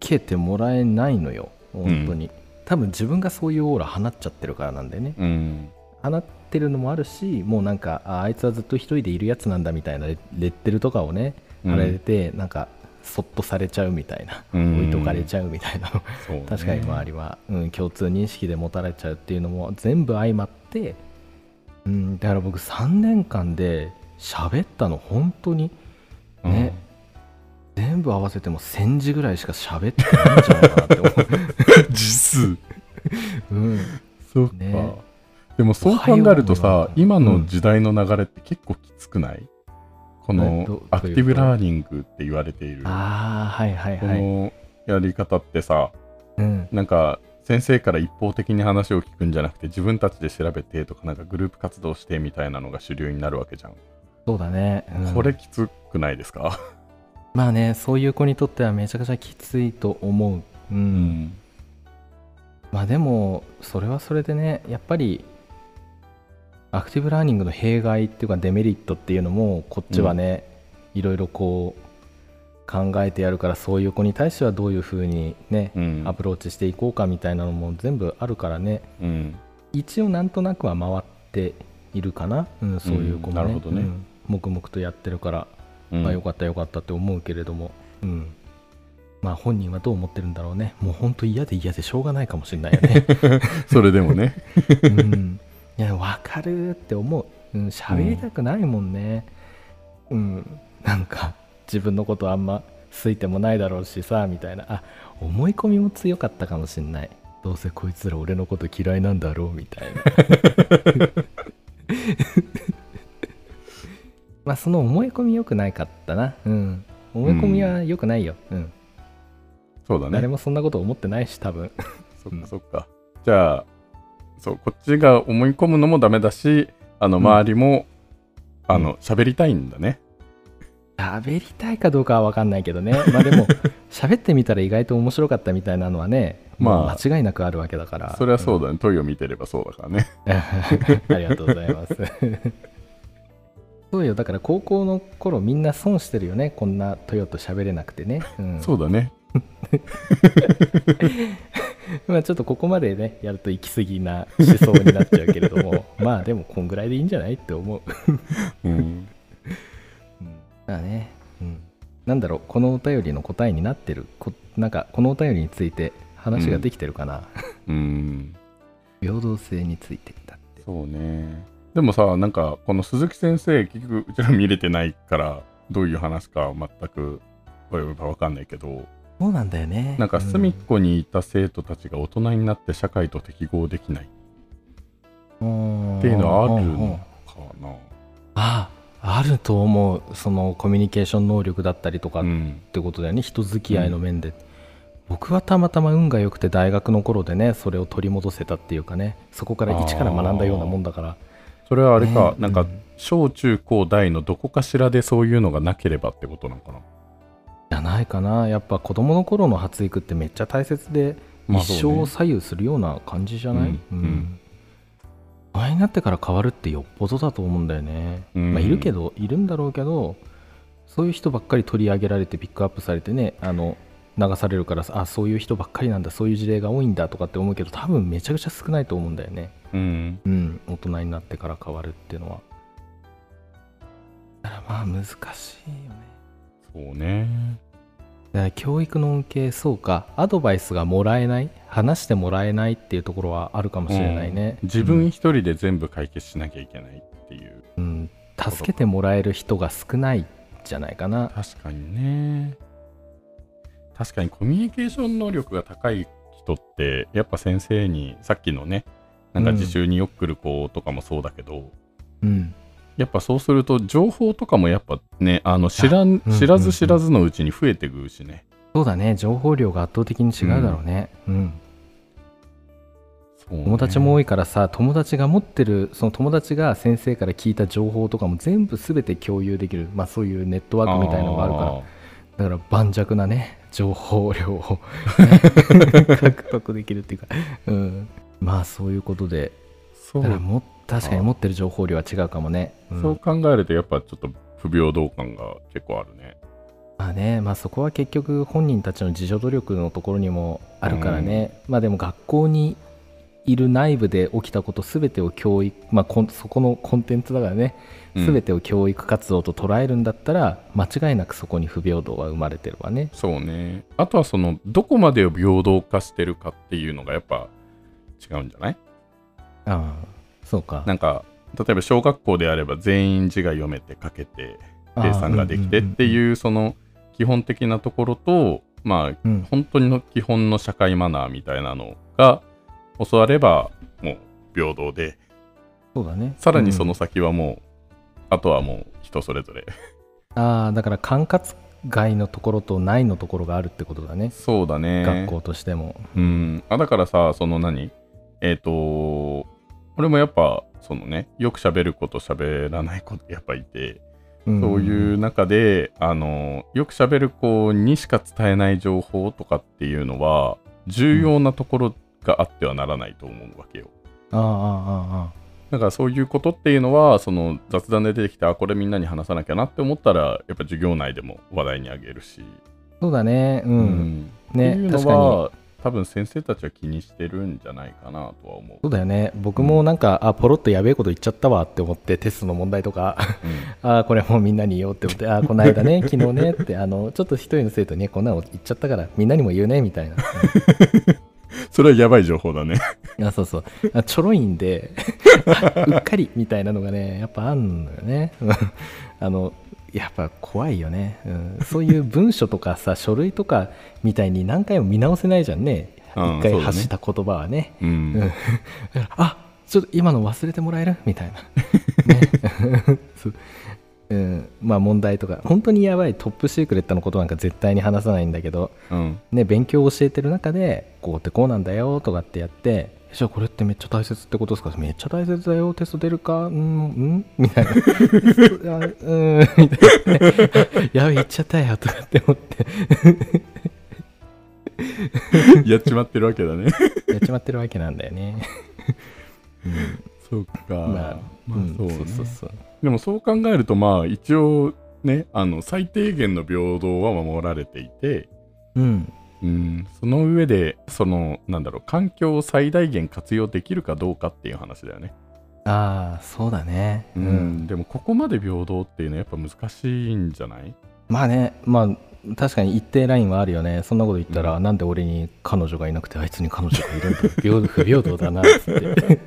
[SPEAKER 1] けてもらえないのよ、本当に。多分自分がそういうオーラ放っちゃってるからなんだよね。
[SPEAKER 2] うん。
[SPEAKER 1] 放ってるのもあるしもうなんかああいつはずっと一人でいるやつなんだみたいなレレッテルとかをね
[SPEAKER 2] うん。
[SPEAKER 1] 貼られて、なんかそっとされちゃうみたいな、
[SPEAKER 2] うん。
[SPEAKER 1] 置いとかれちゃうみたいな確かに周りは、うん、共通認識で持たれちゃうっていうのも全部相まって、うん、だから僕3年間で喋ったの本当に。ね、全部合わせても1000字ぐらいしか喋ってないんじゃないかなって思
[SPEAKER 2] う。数。
[SPEAKER 1] う、うん、
[SPEAKER 2] そうか、
[SPEAKER 1] ね。
[SPEAKER 2] でもそう考えるとさ今の時代の流れって結構きつくない、こ
[SPEAKER 1] え
[SPEAKER 2] の
[SPEAKER 1] ど
[SPEAKER 2] アクティブラーニングって言われている。こ
[SPEAKER 1] ああはいはいはい、
[SPEAKER 2] のやり方ってさ
[SPEAKER 1] うん、
[SPEAKER 2] なんか先生から一方的に話を聞くんじゃなくて自分たちで調べてとかなんかグループ活動してみたいなのが主流になるわけじゃん、
[SPEAKER 1] そうだね、うん。
[SPEAKER 2] これきつくないですか？
[SPEAKER 1] まあねそういう子にとってはめちゃくちゃきついと思う、うん。
[SPEAKER 2] うん。
[SPEAKER 1] まあでもそれはそれでねやっぱりアクティブラーニングの弊害っていうかデメリットっていうのもこっちはね、いろいろこう考えてやるからそういう子に対してはどういうふうにね、
[SPEAKER 2] うん。
[SPEAKER 1] アプローチしていこうかみたいなのも全部あるからね。
[SPEAKER 2] うん。
[SPEAKER 1] 一応なんとなくは回っているかな、うん、そういう子もね,、
[SPEAKER 2] なるほどね。
[SPEAKER 1] うん。黙々とやってるから、
[SPEAKER 2] うん。
[SPEAKER 1] まあよかったよかったって思うけれども、うん、まあ本人はどう思ってるんだろうね。もう本当嫌で嫌でしょうがないかもしれないよね。
[SPEAKER 2] それでもね。
[SPEAKER 1] うん、いや分かるって思う。うん喋りたくないもんね。うん、なんか自分のことあんま好いてもないだろうしさみたいな。あ思い込みも強かったかもしんない。どうせこいつら俺のこと嫌いなんだろうみたいな まあその思い込み良くないかったな。うん。思い込みは良くないよ、うん。
[SPEAKER 2] そうだね。
[SPEAKER 1] 誰もそんなこと思ってないし多分。
[SPEAKER 2] そっかそっか。じゃあ、そう、こっちが思い込むのもダメだし、あの、
[SPEAKER 1] うん。
[SPEAKER 2] 周りも、あ
[SPEAKER 1] う
[SPEAKER 2] の、喋りたいんだね。
[SPEAKER 1] 喋りたいかどうかは分かんないけどね。まあでも喋ってみたら意外と面白かったみたいなのはね
[SPEAKER 2] まあ
[SPEAKER 1] まあ間違いなくあるわけだから。
[SPEAKER 2] それはそうだね。問いを見てればそうだからね。
[SPEAKER 1] う んありがとうございますそうよ。だから高校の頃みんな損してるよね。こんなトヨと喋れなくてね、うん。
[SPEAKER 2] そうだね。
[SPEAKER 1] まあちょっとここまでねやると行き過ぎな思想になっちゃうけれども。まあでもこんぐらいでいいんじゃないって思う。
[SPEAKER 2] うん。
[SPEAKER 1] まあね、うん、なんだろう。このお便りの答えになってるこなんかこのお便りについて話ができてるかな、
[SPEAKER 2] うん。
[SPEAKER 1] 平等性についてだって。
[SPEAKER 2] そうね。でもさ、なんか、この鈴木先生、結局、うちら見れてないから、どういう話か全くわかんないけど、
[SPEAKER 1] そうなんだよね。
[SPEAKER 2] なんか隅っこにいた生徒たちが大人になって社会と適合できない。
[SPEAKER 1] うん。
[SPEAKER 2] っていうのはある
[SPEAKER 1] うんうんうん
[SPEAKER 2] のかな。
[SPEAKER 1] ああると思う。そのコミュニケーション能力だったりとかっ
[SPEAKER 2] うん
[SPEAKER 1] てことだよね、人付き合いの面で、僕はたまたま運が良くて大学の頃でねそれを取り戻せたっていうかね。そこから一から学んだようなもんだから
[SPEAKER 2] それはあれか、
[SPEAKER 1] ね。
[SPEAKER 2] なんか
[SPEAKER 1] うん。
[SPEAKER 2] 小中高大のどこかしらでそういうのがなければってことなのかな？
[SPEAKER 1] じゃないかな。やっぱ子供の頃の発育ってめっちゃ大切で、
[SPEAKER 2] まあ
[SPEAKER 1] 一生を左右するような感じじゃない、
[SPEAKER 2] うん。うん。
[SPEAKER 1] 大人になってから変わるってよっぽどだと思うんだよね、
[SPEAKER 2] うん。
[SPEAKER 1] まあ、いるけどいるんだろうけどそういう人ばっかり取り上げられてピックアップされてねあの流されるからあそういう人ばっかりなんだそういう事例が多いんだとかって思うけど多分めちゃくちゃ少ないと思うんだよね。
[SPEAKER 2] うん。
[SPEAKER 1] うん大人になってから変わるっていうのは。だからまあ難しいよね。
[SPEAKER 2] そうね。
[SPEAKER 1] だから教育の恩恵そうかアドバイスがもらえない話してもらえないっていうところはあるかもしれないね、
[SPEAKER 2] うん。自分一人で全部解決しなきゃいけないっていう、
[SPEAKER 1] うん、うん。助けてもらえる人が少ないんじゃないかな。
[SPEAKER 2] 確かにね確かにコミュニケーション能力が高い人ってやっぱ先生にさっきのねなんか自習によく来る子とかもそうだけど、
[SPEAKER 1] うん。
[SPEAKER 2] やっぱそうすると情報とかもやっぱねあの知らん
[SPEAKER 1] うん
[SPEAKER 2] 知らず知らずのうちに増えてくるしね、
[SPEAKER 1] そうだね。情報量が圧倒的に違うだろうね。うん、
[SPEAKER 2] そうね。
[SPEAKER 1] 友達も多いからさ友達が持ってるその友達が先生から聞いた情報とかも全部全て共有できる。まあそういうネットワークみたいなのがあるからだから盤石なね情報量を。獲得できるっていうか、うん、まあそういうことで。
[SPEAKER 2] そう。
[SPEAKER 1] だからも確かに持ってる情報量は違うかもね、うん。
[SPEAKER 2] そう考えるとやっぱちょっと不平等感が結構あるね。
[SPEAKER 1] まあねまあそこは結局本人たちの自助努力のところにもあるからね、まあでも学校にいる内部で起きたこと全てを教育まあそこのコンテンツだからね。
[SPEAKER 2] うん。
[SPEAKER 1] 全てを教育活動と捉えるんだったら、間違いなくそこに不平等は生まれてるわね。
[SPEAKER 2] そうね。あとはそのどこまでを平等化してるかっていうのがやっぱ違うんじゃない？
[SPEAKER 1] ああそうか。
[SPEAKER 2] なんか例えば小学校であれば全員字が読めて書けて計算ができてって
[SPEAKER 1] う
[SPEAKER 2] いうその基本的なところとまあ
[SPEAKER 1] んうん。うん
[SPEAKER 2] 本当にの基本の社会マナーみたいなのが教わればもう平等で。
[SPEAKER 1] そうだね。
[SPEAKER 2] さらにその
[SPEAKER 1] うん
[SPEAKER 2] 先はもう、あとはもう人それぞれ。
[SPEAKER 1] ああだから管轄外のところと内のところがあるってことだね、
[SPEAKER 2] そうだね。
[SPEAKER 1] 学校としても。
[SPEAKER 2] うん。あだからさその何？えっ、と俺もやっぱそのねよく喋る子と喋らない子ってやっぱいてそういう中で、あの、よく喋る子にしか伝えない情報とかっていうのは、重要なところがあってはならないと思うわけよ。
[SPEAKER 1] ああああああ。
[SPEAKER 2] だからそういうことっていうのは、その雑談で出てきて、あ、これみんなに話さなきゃなって思ったら、やっぱ授業内でも話題にあげるし。
[SPEAKER 1] そうだね。うん、
[SPEAKER 2] うん。って
[SPEAKER 1] ね
[SPEAKER 2] いうのは、多分先生たちは気にしてるんじゃないかなとは思う。
[SPEAKER 1] そうだよね。僕もなんか、あポロッとやべえこと言っちゃったわって思ってテストの問題とか あこれもうみんなに言おうって思ってあこの間ね 昨日ねってあのちょっと一人の生徒にねこんなの言っちゃったからみんなにも言うねみたいな
[SPEAKER 2] それはやばい情報だね。
[SPEAKER 1] あそうそう。あちょろいんであ うっかりみたいなのがねやっぱあんのよね。あのやっぱ怖いよね、うん、そういう文書とかさ書類とかみたいに何回も見直せないじゃんね。
[SPEAKER 2] うん
[SPEAKER 1] 一回発した言葉はね。
[SPEAKER 2] うん。
[SPEAKER 1] うん。あちょっと今の忘れてもらえる？みたいな、ね。そううん、まあ問題とか本当にやばいトップシークレットのことなんか絶対に話さないんだけど、
[SPEAKER 2] うん。
[SPEAKER 1] ね、勉強を教えてる中でこうってこうなんだよとかってやってじゃあこれってめっちゃ大切ってことですか？めっちゃ大切だよテスト出るか？うんうん？みたいな。あうん。みたいな、ね、やべ言っちゃったよとかって思って。
[SPEAKER 2] やっちまってるわけだね。
[SPEAKER 1] やっちまってるわけなんだよね、うん
[SPEAKER 2] そうか。
[SPEAKER 1] まあ、
[SPEAKER 2] まあ
[SPEAKER 1] うん
[SPEAKER 2] そうね。
[SPEAKER 1] そうそうそう。
[SPEAKER 2] でもそう考えるとまあ一応ねあの最低限の平等は守られていて、
[SPEAKER 1] うん。
[SPEAKER 2] うん、その上でそのなんだろう環境を最大限活用できるかどうかっていう話だよね、
[SPEAKER 1] ああそうだね。
[SPEAKER 2] う
[SPEAKER 1] うんん、
[SPEAKER 2] でもここまで平等っていうのはやっぱ難しいんじゃない？
[SPEAKER 1] まあねまあ確かに一定ラインはあるよね。そんなこと言ったら、なんで俺に彼女がいなくてあいつに彼女がいるんだ平不平等だなって。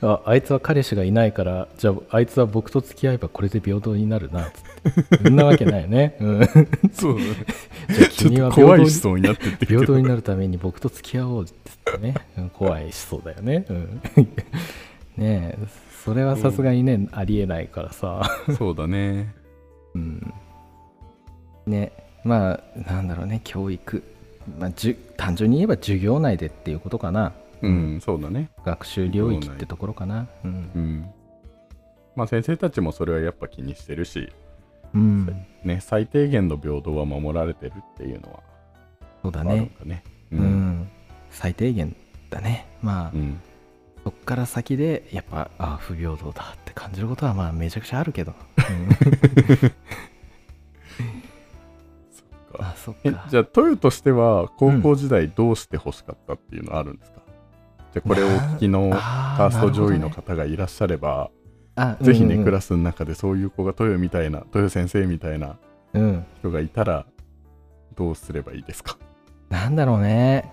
[SPEAKER 1] ああいつは彼氏がいないからじゃああいつは僕と付き合えばこれで平等になるなっつって。そんなわけないよね、うん、じゃ
[SPEAKER 2] そうだね。
[SPEAKER 1] あ
[SPEAKER 2] ちょっ
[SPEAKER 1] 君は平等に
[SPEAKER 2] なってって
[SPEAKER 1] 平等になるために僕と付き合おうって言ってね、うん怖い思想だよね、うん、ねえそれはさすがにね、ありえないからさ。
[SPEAKER 2] そうだね。
[SPEAKER 1] うんねまあなんだろうね教育、まあ、じゅ単純に言えば授業内でっていうことかな。
[SPEAKER 2] うんそうだね。
[SPEAKER 1] 学習領域ってところかな。うん、
[SPEAKER 2] うん。まあ先生たちもそれはやっぱ気にしてるし
[SPEAKER 1] うん、
[SPEAKER 2] ね最低限の平等は守られてるっていうのは
[SPEAKER 1] そうだ
[SPEAKER 2] あるん
[SPEAKER 1] ね。
[SPEAKER 2] だね
[SPEAKER 1] うん、最低限だね。まあ、
[SPEAKER 2] うん。
[SPEAKER 1] そっから先でやっぱあ不平等だって感じることはまあめちゃくちゃあるけど、
[SPEAKER 2] そっか。じゃあトヨとしては高校時代どうして欲しかったっていうのはあるんですか、じゃあこれをお聞きのフ
[SPEAKER 1] あ
[SPEAKER 2] ァースト上位の方がいらっしゃれば、
[SPEAKER 1] どねあ
[SPEAKER 2] ぜひね、
[SPEAKER 1] うん。うん
[SPEAKER 2] クラスの中でそういう子がトヨみたいなトヨ先生みたいな
[SPEAKER 1] うん。
[SPEAKER 2] 人がいたらどうすればいいですか？
[SPEAKER 1] なんだろうね。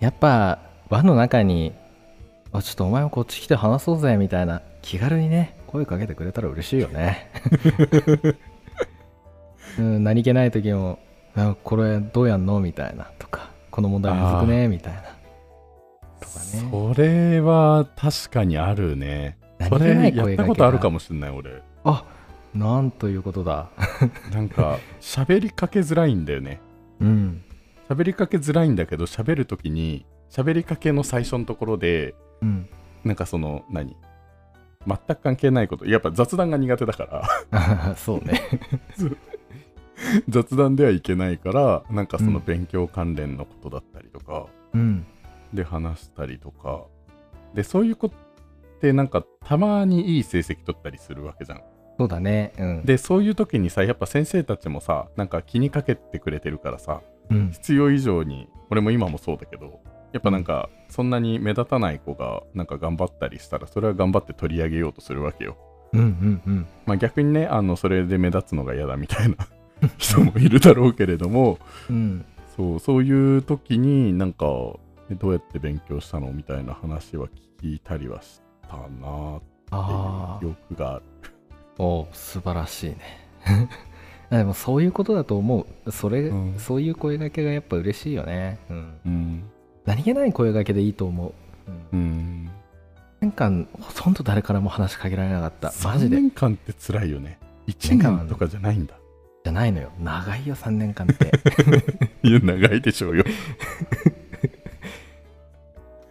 [SPEAKER 1] やっぱ輪の中にあちょっとお前もこっち来て話そうぜみたいな気軽にね声かけてくれたら嬉しいよね、うん、何気ない時もあこれどうやんの？みたいなとかこの問題むずくね？みたいな。とかね。
[SPEAKER 2] それは確かにあるね。それやったことあるか
[SPEAKER 1] も
[SPEAKER 2] もしれない俺。
[SPEAKER 1] あなんということだ。
[SPEAKER 2] なんか喋りかけづらいんだよね。
[SPEAKER 1] うん。
[SPEAKER 2] 喋りかけづらいんだけど喋るときに喋りかけの最初のところで
[SPEAKER 1] うん。
[SPEAKER 2] なんかその何？全く関係ないこと。やっぱ雑談が苦手だから。
[SPEAKER 1] そうね
[SPEAKER 2] 雑談ではいけないからなんかその
[SPEAKER 1] うん。
[SPEAKER 2] 勉強関連のことだったりとか
[SPEAKER 1] うん。
[SPEAKER 2] で話したりとか。でそういう子ってなんかたまにいい成績取ったりするわけじゃん。
[SPEAKER 1] そうだね。うん。
[SPEAKER 2] でそういう時にさやっぱ先生たちもさなんか気にかけてくれてるからさ
[SPEAKER 1] うん。
[SPEAKER 2] 必要以上に俺も今もそうだけどやっぱなんかそんなに目立たない子がなんか頑張ったりしたらそれは頑張って取り上げようとするわけよ。
[SPEAKER 1] うんうんうん。
[SPEAKER 2] まあ逆にねあのそれで目立つのが嫌だみたいな 人もいるだろうけれども
[SPEAKER 1] うん。
[SPEAKER 2] そうそういう時になんかえどうやって勉強したのみたいな話は聞いたりはしたなー
[SPEAKER 1] ああ
[SPEAKER 2] っていう記憶がある。
[SPEAKER 1] お素晴らしいね。でもそういうことだと思う。それ、
[SPEAKER 2] うん。
[SPEAKER 1] そういう声掛けがやっぱ嬉しいよね、うん、
[SPEAKER 2] うん。
[SPEAKER 1] 何気ない声掛けでいいと思う、うん、
[SPEAKER 2] うん。
[SPEAKER 1] 1年間ほとんど誰からも話しかけられなかった。マジ
[SPEAKER 2] 3
[SPEAKER 1] で
[SPEAKER 2] 年間って辛いよね。1年とかじゃないんだ
[SPEAKER 1] じゃないのよ。長いよ3年間って。
[SPEAKER 2] いや長いでしょうよ。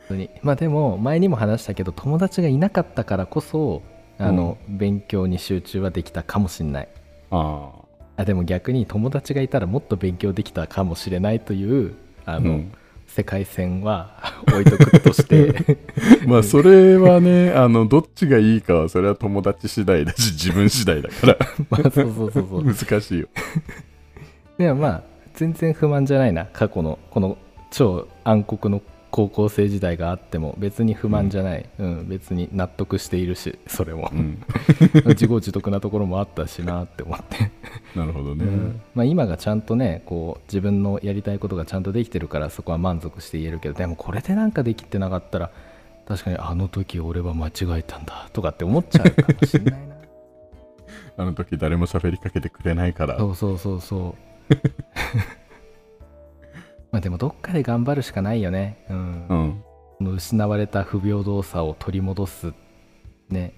[SPEAKER 1] 本当に。まあでも前にも話したけど友達がいなかったからこそあの、勉強に集中はできたかもしれない。
[SPEAKER 2] あ
[SPEAKER 1] あ。でも逆に友達がいたらもっと勉強できたかもしれないというあの、
[SPEAKER 2] あうん
[SPEAKER 1] 世界線は 置いとくとして。
[SPEAKER 2] まあそれはねあのどっちがいいかはそれは友達次第だし自分次第だから。
[SPEAKER 1] まあそうそうそうそう。
[SPEAKER 2] 難しいよ。
[SPEAKER 1] でもまあ全然不満じゃないな過去のこの超暗黒の高校生時代があっても別に不満じゃない、うん。別に納得しているしそれも。
[SPEAKER 2] うん。
[SPEAKER 1] 自業自得なところもあったしなって思って、
[SPEAKER 2] なるほどね、
[SPEAKER 1] うん。まあ、今がちゃんとねこう自分のやりたいことがちゃんとできてるからそこは満足して言えるけどでもこれでなんかできてなかったら確かにあの時俺は間違えたんだとかって思っちゃうかもしれないな。
[SPEAKER 2] あの時誰も喋りかけてくれないから。
[SPEAKER 1] そうそうそうそう まあでもどっかで頑張るしかないよね。うん。
[SPEAKER 2] うん。
[SPEAKER 1] この失われた不平等さを取り戻すね。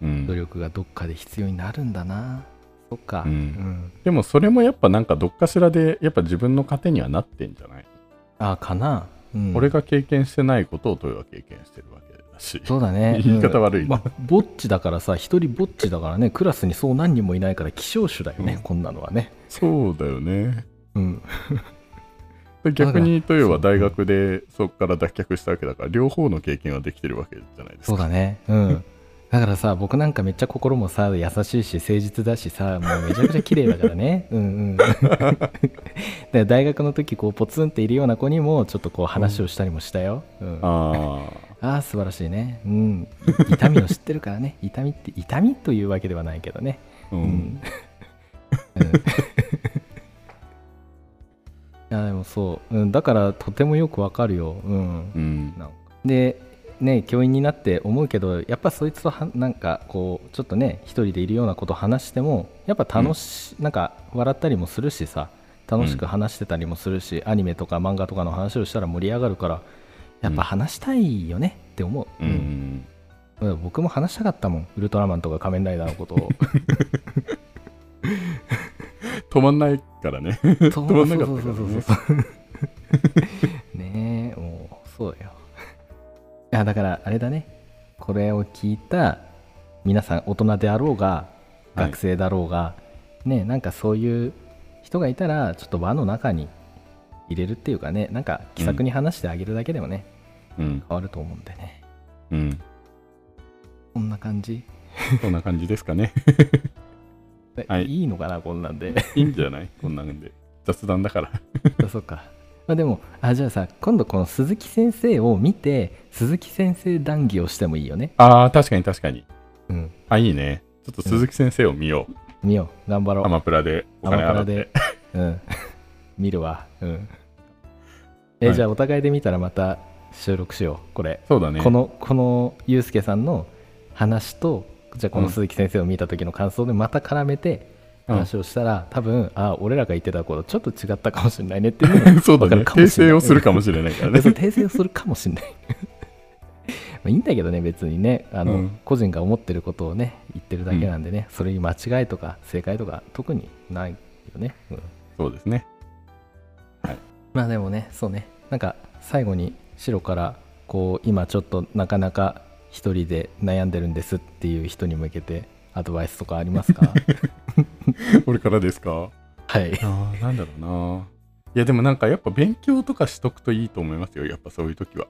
[SPEAKER 2] うん。
[SPEAKER 1] 努力がどっかで必要になるんだな。そっか。
[SPEAKER 2] うん。
[SPEAKER 1] うん。
[SPEAKER 2] でもそれもやっぱなんかどっかしらでやっぱ自分の糧にはなってんじゃない、
[SPEAKER 1] あかな、うん、
[SPEAKER 2] 俺が経験してないことをトヨは経験してるわけだし
[SPEAKER 1] そうだね。
[SPEAKER 2] 言い方悪い
[SPEAKER 1] うんまあ、ぼっちだからさ一人ぼっちだからね。クラスにそう何人もいないから希少種だよね、
[SPEAKER 2] うん。
[SPEAKER 1] こんなのはね。
[SPEAKER 2] そうだよね。
[SPEAKER 1] うん。
[SPEAKER 2] で逆にトヨは大学でそこから脱却したわけだから両方の経験はできてるわけじゃないですか。
[SPEAKER 1] そうだね。うん。だからさ僕なんかめっちゃ心もさ優しいし誠実だしさもうめちゃくちゃ綺麗だからね。うんうん。で大学の時こうポツンっているような子にもちょっとこう話をしたりもしたよ、うん。
[SPEAKER 2] あ
[SPEAKER 1] ああ素晴らしいね。うん。痛みを知ってるからね。痛みって痛みというわけではないけどね。
[SPEAKER 2] あ、う、
[SPEAKER 1] うん。んうん。いやでもそう、うん、だからとてもよくわかるよ、うん。
[SPEAKER 2] うん。
[SPEAKER 1] なんか。でね教員になって思うけどやっぱそいつとはなんかこうちょっとね一人でいるようなこと話してもやっぱ楽し、なんか笑ったりもするしさ。楽しく話してたりもするし、アニメとか漫画とかの話をしたら盛り上がるからやっぱ話したいよねって思う、
[SPEAKER 2] うん、うん。
[SPEAKER 1] うん。僕も話したかったもん。ウルトラマンとか仮面ライダーのことを
[SPEAKER 2] 止まんないからね。止まんなかったからね。
[SPEAKER 1] ねえもうそうよ。いやだからあれだね。これを聞いた皆さん大人であろうが
[SPEAKER 2] はい。
[SPEAKER 1] 学生だろうが、ねなんかそういう人がいたらちょっと輪の中に入れるっていうかねなんか気さくに話してあげるだけでもね、
[SPEAKER 2] うん。
[SPEAKER 1] 変わると思うんでね。
[SPEAKER 2] うん。
[SPEAKER 1] こんな感じ。
[SPEAKER 2] そんな感じですかね。
[SPEAKER 1] え
[SPEAKER 2] はい
[SPEAKER 1] いいのかなこんなんで
[SPEAKER 2] いいんじゃない？こんなんで雑談だから
[SPEAKER 1] あそうか。まあ、でもあじゃあさ今度この鈴木先生を見て鈴木先生談義をしてもいいよね。
[SPEAKER 2] ああ確かに確かに
[SPEAKER 1] うん。
[SPEAKER 2] あいいねちょっと鈴木先生を見よう、
[SPEAKER 1] 見よう。頑張ろう。
[SPEAKER 2] アマプラでお
[SPEAKER 1] アマ
[SPEAKER 2] 金払って
[SPEAKER 1] プラで。うん。見るわ。うん。え、
[SPEAKER 2] はい
[SPEAKER 1] じゃあお互いで見たらまた収録しよう。これ。
[SPEAKER 2] そうだね
[SPEAKER 1] この、このゆうすけさんの話と、じゃあこの鈴木先生を見た時の感想でまた絡めて
[SPEAKER 2] うん。
[SPEAKER 1] 話をしたら、多分、あ、俺らが言ってたことちょっと違ったかもしれないねっていうのが
[SPEAKER 2] そうだね。訂正をするかもしれないからね。
[SPEAKER 1] 訂正をするかもしれない。まあいいんだけどね別にね。あの、
[SPEAKER 2] うん。
[SPEAKER 1] 個人が思ってることをね言ってるだけなんでね、それに間違いとか正解とか特にないよね、うん。
[SPEAKER 2] そうですね。
[SPEAKER 1] まあでもねそうね。なんか最後に白からこう今ちょっとなかなか一人で悩んでるんですっていう人に向けてアドバイスとかありますか？
[SPEAKER 2] これからですか？
[SPEAKER 1] はい。
[SPEAKER 2] あーなんだろうな。いやでもなんかやっぱ勉強とかしとくといいと思いますよ。やっぱそういう時は。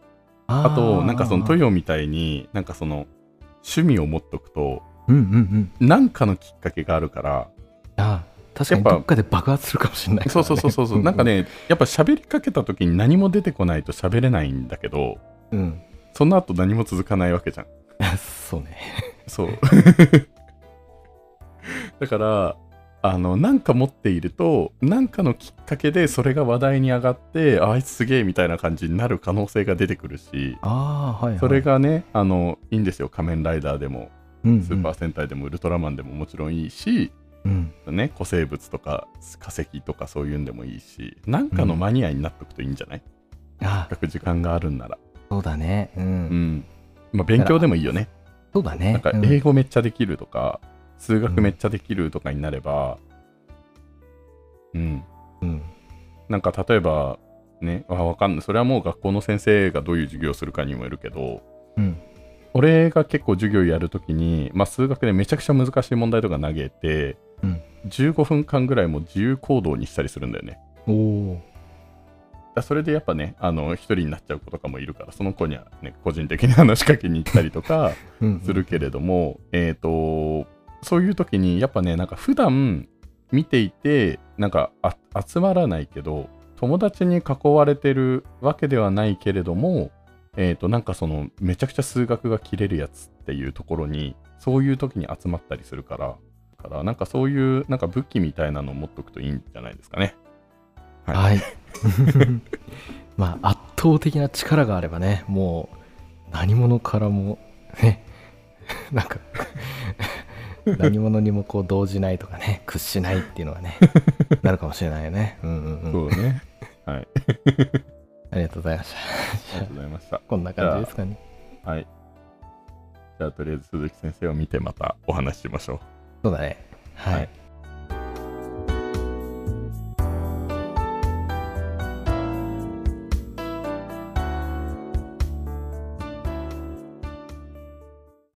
[SPEAKER 2] あとなんかそのト
[SPEAKER 1] よ
[SPEAKER 2] ヨみたいになんかその趣味を持っとくと
[SPEAKER 1] うんうんうん。
[SPEAKER 2] なんかのきっかけがあるから
[SPEAKER 1] あー確かにどっかで爆発するかもしれないから、ね、
[SPEAKER 2] そうそうそうそう。なんかねやっぱ喋りかけた時に何も出てこないと喋れないんだけど
[SPEAKER 1] うん
[SPEAKER 2] その後何も続かないわけじゃん。
[SPEAKER 1] そうね。
[SPEAKER 2] そう。だからあのなんか持っているとなんかのきっかけでそれが話題に上がってああいつすげえみたいな感じになる可能性が出てくるし
[SPEAKER 1] ああはい、はい、
[SPEAKER 2] それがねあのいいんですよ。仮面ライダーでも
[SPEAKER 1] うんうん。
[SPEAKER 2] スーパー戦隊でもウルトラマンでももちろんいいし、
[SPEAKER 1] うん。
[SPEAKER 2] ね、古生物とか化石とかそういうんでもいいしなんかのマニアになっとくといいんじゃない、
[SPEAKER 1] あ
[SPEAKER 2] せっかく時間があるんなら
[SPEAKER 1] そうだね。うん、
[SPEAKER 2] うん。まあ勉強でもいいよね。
[SPEAKER 1] そうだね。
[SPEAKER 2] なんか
[SPEAKER 1] うん。
[SPEAKER 2] 英語めっちゃできるとか、数学めっちゃできるとかになれば。うん。
[SPEAKER 1] うん。
[SPEAKER 2] なんか例えばねあわかんない。それはもう学校の先生がどういう授業をするかにもよるけど
[SPEAKER 1] うん。
[SPEAKER 2] 俺が結構授業やるときに、まあ、数学でめちゃくちゃ難しい問題とか投げて、
[SPEAKER 1] うん。
[SPEAKER 2] 15分間ぐらいもう自由行動にしたりするんだよね。
[SPEAKER 1] お
[SPEAKER 2] それでやっぱね、あの、一人になっちゃう子とかもいるから、その子にはね、個人的に話しかけに行ったりとか
[SPEAKER 1] うん
[SPEAKER 2] するけれども、えっと、そういう時に、やっぱね、なんか普段見ていて、なんかあ集まらないけど、友達に囲われてるわけではないけれども、えっ、と、なんかその、めちゃくちゃ数学が切れるやつっていうところに、そういう時に集まったりするから、だからなんかそういう、なんか武器みたいなのを持っとくといいんじゃないですかね。はい
[SPEAKER 1] はい まあ圧倒的な力があればねもう何者からもね なんか何者にもこう動じないとかね屈しないっていうのがねなるかもしれないよねうんうんうん
[SPEAKER 2] そうだね。はい。
[SPEAKER 1] ありがとうございまし
[SPEAKER 2] ありがとうございました。
[SPEAKER 1] たこんな感じですかね
[SPEAKER 2] はい。じゃあ、とりあえず鈴木先生を見てまたお話ししましょう。
[SPEAKER 1] そうだねはい、
[SPEAKER 2] はい